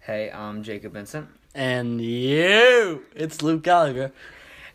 Hey, I'm Jacob Vincent. And you, it's Luke Gallagher.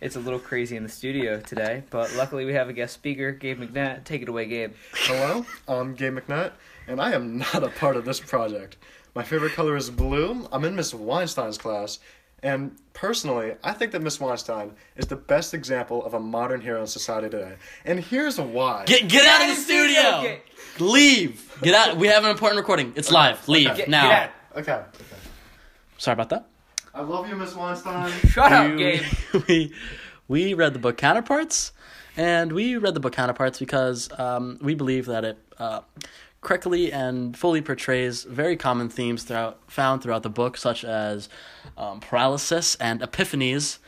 It's a little crazy in the studio today, but luckily we have a guest speaker, Gabe McNatt. Take it away, Gabe. Hello, I'm Gabe McNutt, and I am not a part of this project. My favorite color is blue. I'm in Miss Weinstein's class, and personally, I think that Miss Weinstein is the best example of a modern hero in society today. And here's why. Get get out of the studio, studio. get- Leave. Get out. We have an important recording. It's live. Leave Get- now. get out. Okay. Sorry about that. I love you, Miss Weinstein. Shut up, we, Gabe. we we read the book Counterparts, and we read the book Counterparts because um, we believe that it uh, correctly and fully portrays very common themes throughout found throughout the book, such as um, paralysis and epiphanies.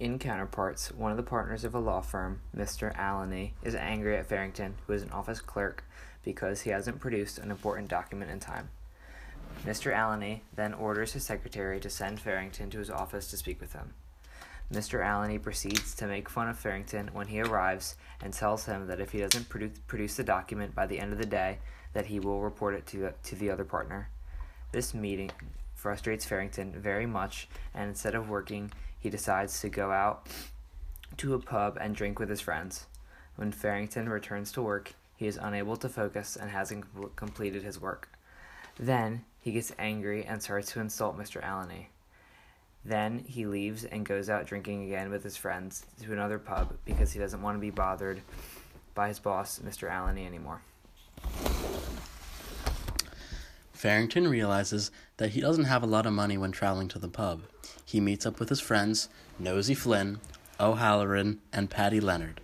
In Counterparts, one of the partners of a law firm, Mr. Alleyne, is angry at Farrington, who is an office clerk, because he hasn't produced an important document in time. Mr. Alleyne then orders his secretary to send Farrington to his office to speak with him. Mr. Alleyne proceeds to make fun of Farrington when he arrives and tells him that if he doesn't produ- produce the document by the end of the day, that he will report it to, to the other partner. This meeting frustrates Farrington very much, and instead of working, he decides to go out to a pub and drink with his friends. When Farrington returns to work, he is unable to focus and hasn't completed his work. Then he gets angry and starts to insult Mr. Alleyne. Then he leaves and goes out drinking again with his friends to another pub because he doesn't want to be bothered by his boss, Mr. Alleyne, anymore. Farrington realizes that he doesn't have a lot of money when traveling to the pub. He meets up with his friends, Nosy Flynn, O'Halloran, and Paddy Leonard.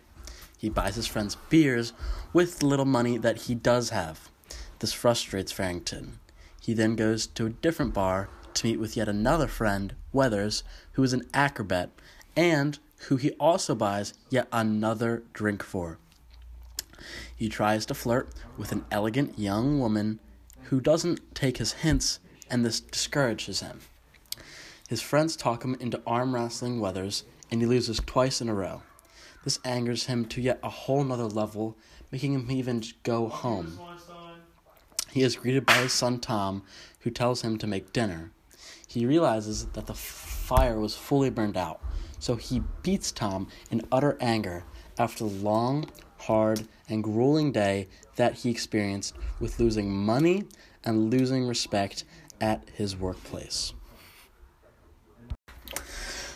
He buys his friends beers with the little money that he does have. This frustrates Farrington. He then goes to a different bar to meet with yet another friend, Weathers, who is an acrobat, and who he also buys yet another drink for. He tries to flirt with an elegant young woman who doesn't take his hints, and this discourages him. His friends talk him into arm wrestling Weathers, and he loses twice in a row. This angers him to yet a whole nother level, making him even go home. He is greeted by his son Tom, who tells him to make dinner. He realizes that the fire was fully burned out, so he beats Tom in utter anger after the long, hard, and grueling day that he experienced with losing money and losing respect at his workplace.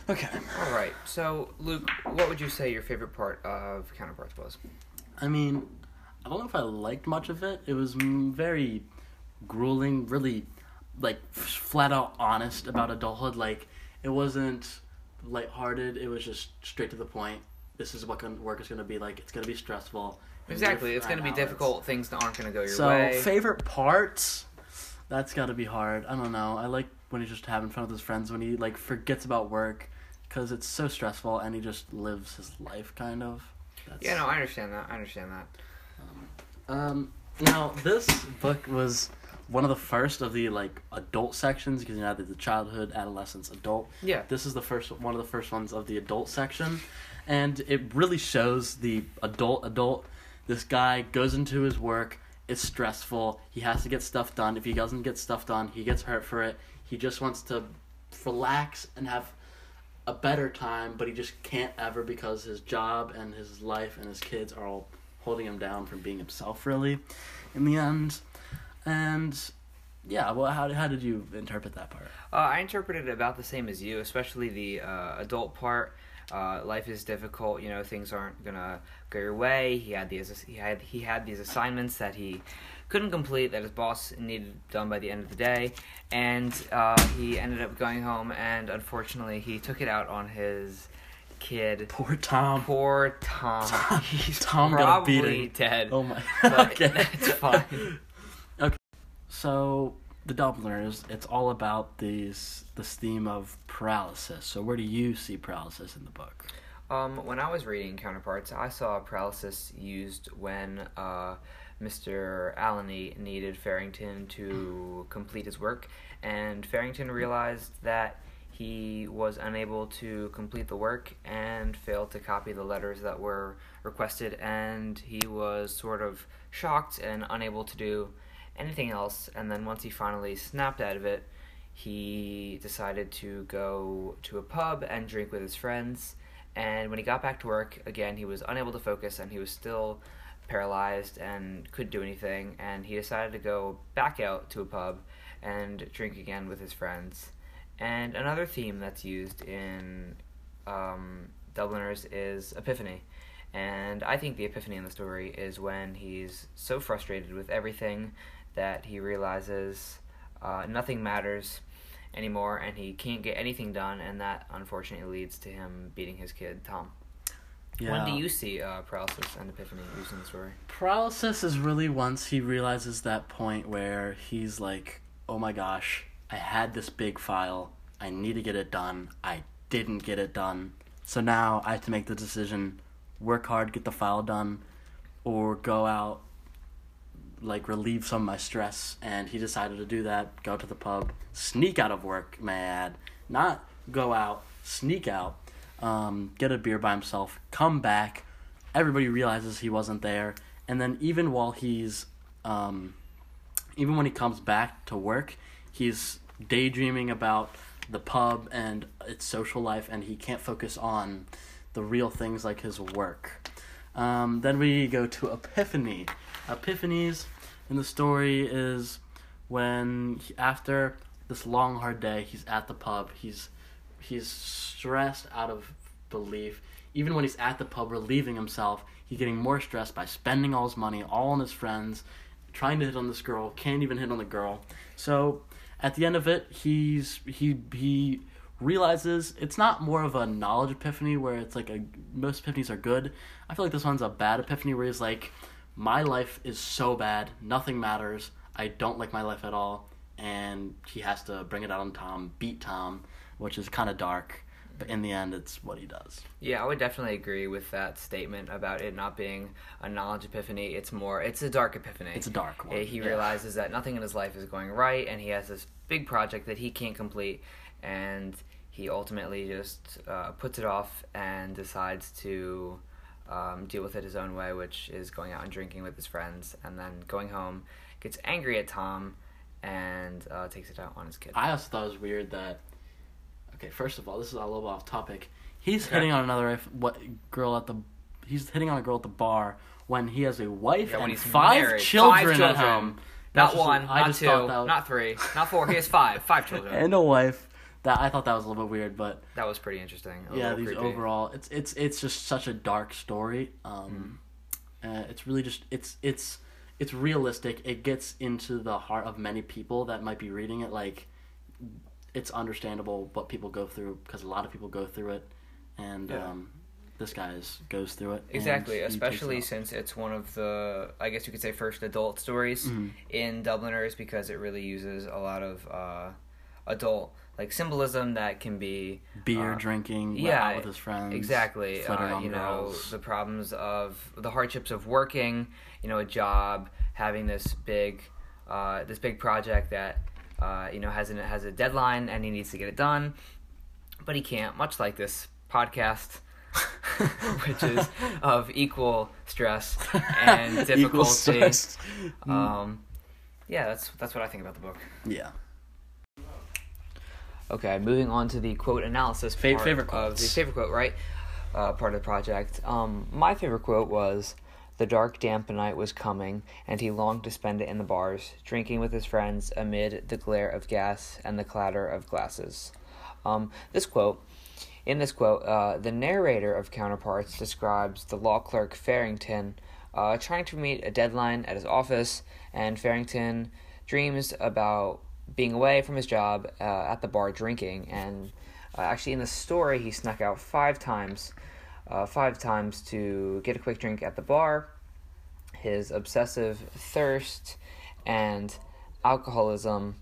Okay. All right. So, Luke, what would you say your favorite part of Counterparts was? I mean, I don't know if I liked much of it. It was very grueling, really, like flat out honest about adulthood. Like it wasn't lighthearted. It was just straight to the point. This is what work is going to be like. It's going to be stressful. Exactly. It's going to be difficult. Things that aren't going to go your So way. So favorite parts? That's got to be hard. I don't know. I like when he's just having fun with his friends when he like forgets about work because it's so stressful and he just lives his life kind of. That's, yeah, no, I understand that. I understand that. Um, now this book was one of the first of the like adult sections because you know there's the childhood, adolescence, adult. Yeah. This is the first one of the first ones of the adult section, and it really shows the adult adult. This guy goes into his work. It's stressful. He has to get stuff done. If he doesn't get stuff done, he gets hurt for it. He just wants to relax and have a better time, but he just can't ever because his job and his life and his kids are all holding him down from being himself really in the end. And yeah, well how how did you interpret that part? Uh, I interpreted it about the same as you, especially the uh, adult part. Uh, life is difficult. You know, things aren't gonna go your way. He had these. He had he had these assignments that he couldn't complete that his boss needed done by the end of the day, and uh, he ended up going home. And unfortunately, he took it out on his kid. Poor Tom. Poor Tom. He's Tom got a probably dead. Oh my. But okay. it's fine. So the Dubliners, it's all about these this theme of paralysis. So where do you see paralysis in the book? Um, when I was reading Counterparts, I saw paralysis used when uh, Mr. Alleyne needed Farrington to complete his work, and Farrington realized that he was unable to complete the work and failed to copy the letters that were requested, and he was sort of shocked and unable to do anything else. And then once he finally snapped out of it, he decided to go to a pub and drink with his friends. And when he got back to work, again, he was unable to focus and he was still paralyzed and couldn't do anything. And he decided to go back out to a pub and drink again with his friends. And another theme that's used in um, Dubliners is epiphany. And I think the epiphany in the story is when he's so frustrated with everything that he realizes uh, nothing matters anymore and he can't get anything done, and that unfortunately leads to him beating his kid, Tom. Yeah. When do you see uh, paralysis and epiphany used in the story? Paralysis is really once he realizes that point where he's like, oh my gosh, I had this big file. I need to get it done. I didn't get it done. So now I have to make the decision work hard, get the file done, or go out, like relieve some of my stress. And he decided to do that, go to the pub, sneak out of work, add. Not go out, sneak out, um, get a beer by himself, come back. Everybody realizes he wasn't there. And then even while he's, um, even when he comes back to work, he's daydreaming about the pub and its social life, and he can't focus on the real things like his work. Um, then we go to Epiphany. Epiphanies in the story is when he, after this long hard day, he's at the pub. He's he's stressed out of belief. Even when he's at the pub relieving himself, he's getting more stressed by spending all his money, all on his friends, trying to hit on this girl, can't even hit on the girl. So at the end of it, he's he he realizes it's not more of a knowledge epiphany where it's like a most epiphanies are good. I feel like this one's a bad epiphany where he's like, my life is so bad, nothing matters. I don't like my life at all, and he has to bring it out on Tom, beat Tom, which is kind of dark. But in the end, it's what he does. Yeah, I would definitely agree with that statement about it not being a knowledge epiphany. It's more, it's a dark epiphany. It's a dark one. He yeah. realizes that nothing in his life is going right, and he has this big project that he can't complete, and he ultimately just uh, puts it off and decides to um, deal with it his own way, which is going out and drinking with his friends, and then going home, gets angry at Tom, and uh, takes it out on his kid. I also thought it was weird that. Okay, first of all, this is a little bit off topic. He's Okay. hitting on another what girl at the. He's hitting on a girl at the bar when he has a wife Yeah, when and he's five married. children, Five at home. not That's just- one, not two, thought that was- not three, not four. He has five, five children. and a wife. That I thought that was a little bit weird, but that was pretty interesting. a yeah, these creepy. overall, it's it's it's just such a dark story. Um, uh, it's really just it's it's it's realistic. It gets into the heart of many people that might be reading it. Like, it's understandable what people go through because a lot of people go through it, and Yeah. um, this guy is, goes through it. Exactly, takes it especially since it's one of the, I guess you could say, first adult stories Mhm. in Dubliners because it really uses a lot of uh, adult like symbolism that can be beer uh, drinking, yeah, out with his friends, exactly uh, you know the problems of the hardships of working, you know, a job, having this big, uh, this big project that uh, you know has an, has a deadline and he needs to get it done, but he can't. Much like this podcast. which is of equal stress and difficulty. stress. Um, yeah, that's that's what I think about the book. yeah. Okay, moving on to the quote analysis part favorite of the favorite quote, right? Uh, part of the project. Um, my favorite quote was, "The dark, damp night was coming, and he longed to spend it in the bars, drinking with his friends amid the glare of gas and the clatter of glasses." Um, this quote. In this quote, uh, the narrator of Counterparts describes the law clerk Farrington uh, trying to meet a deadline at his office, and Farrington dreams about being away from his job uh, at the bar drinking. And uh, actually, in the story, he snuck out five times, uh, five times to get a quick drink at the bar. His obsessive thirst and alcoholism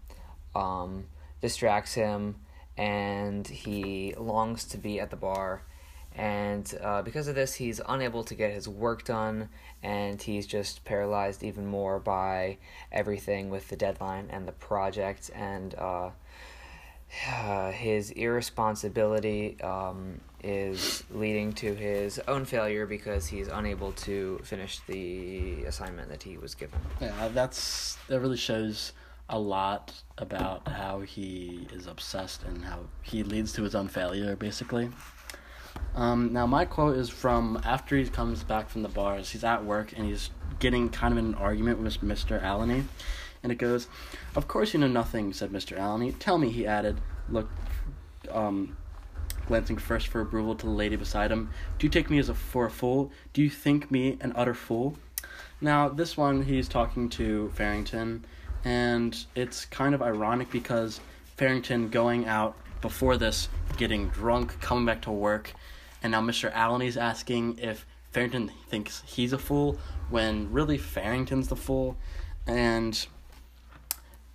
um, distracts him, and he longs to be at the bar. And uh, because of this, he's unable to get his work done, and he's just paralyzed even more by everything with the deadline and the project. And uh, his irresponsibility um, is leading to his own failure because he's unable to finish the assignment that he was given. Yeah, that's that really shows a lot about how he is obsessed and how he leads to his own failure, basically. Um, now, my quote is from after he comes back from the bars. He's at work and he's getting kind of in an argument with Mr. Alleyne. And it goes, Of course you know nothing, said Mr. Alleyne. Tell me, he added, look, um, glancing first for approval to the lady beside him. Do you take me as a for a fool? Do you think me an utter fool? Now, this one, he's talking to Farrington, and it's kind of ironic because Farrington going out before this, getting drunk, coming back to work, and now Mr. Alleyne is asking if Farrington thinks he's a fool when really Farrington's the fool, and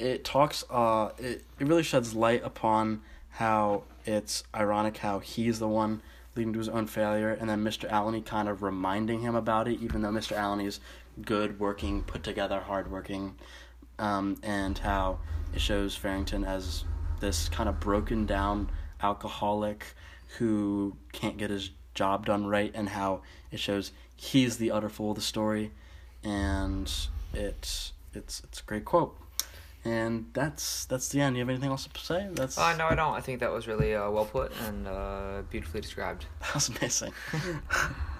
it talks uh it, it really sheds light upon how it's ironic how he's the one leading to his own failure and then Mr. Alleyne kind of reminding him about it even though Mr. Alleyne is good working put together hardworking um, and how it shows Farrington as this kind of broken down alcoholic who can't get his job done right and how it shows he's the utter fool of the story and it's it's it's a great quote and that's that's the end. You have anything else to say? That's Uh, no, I don't. I think that was really uh, well put and uh, beautifully described. that was amazing.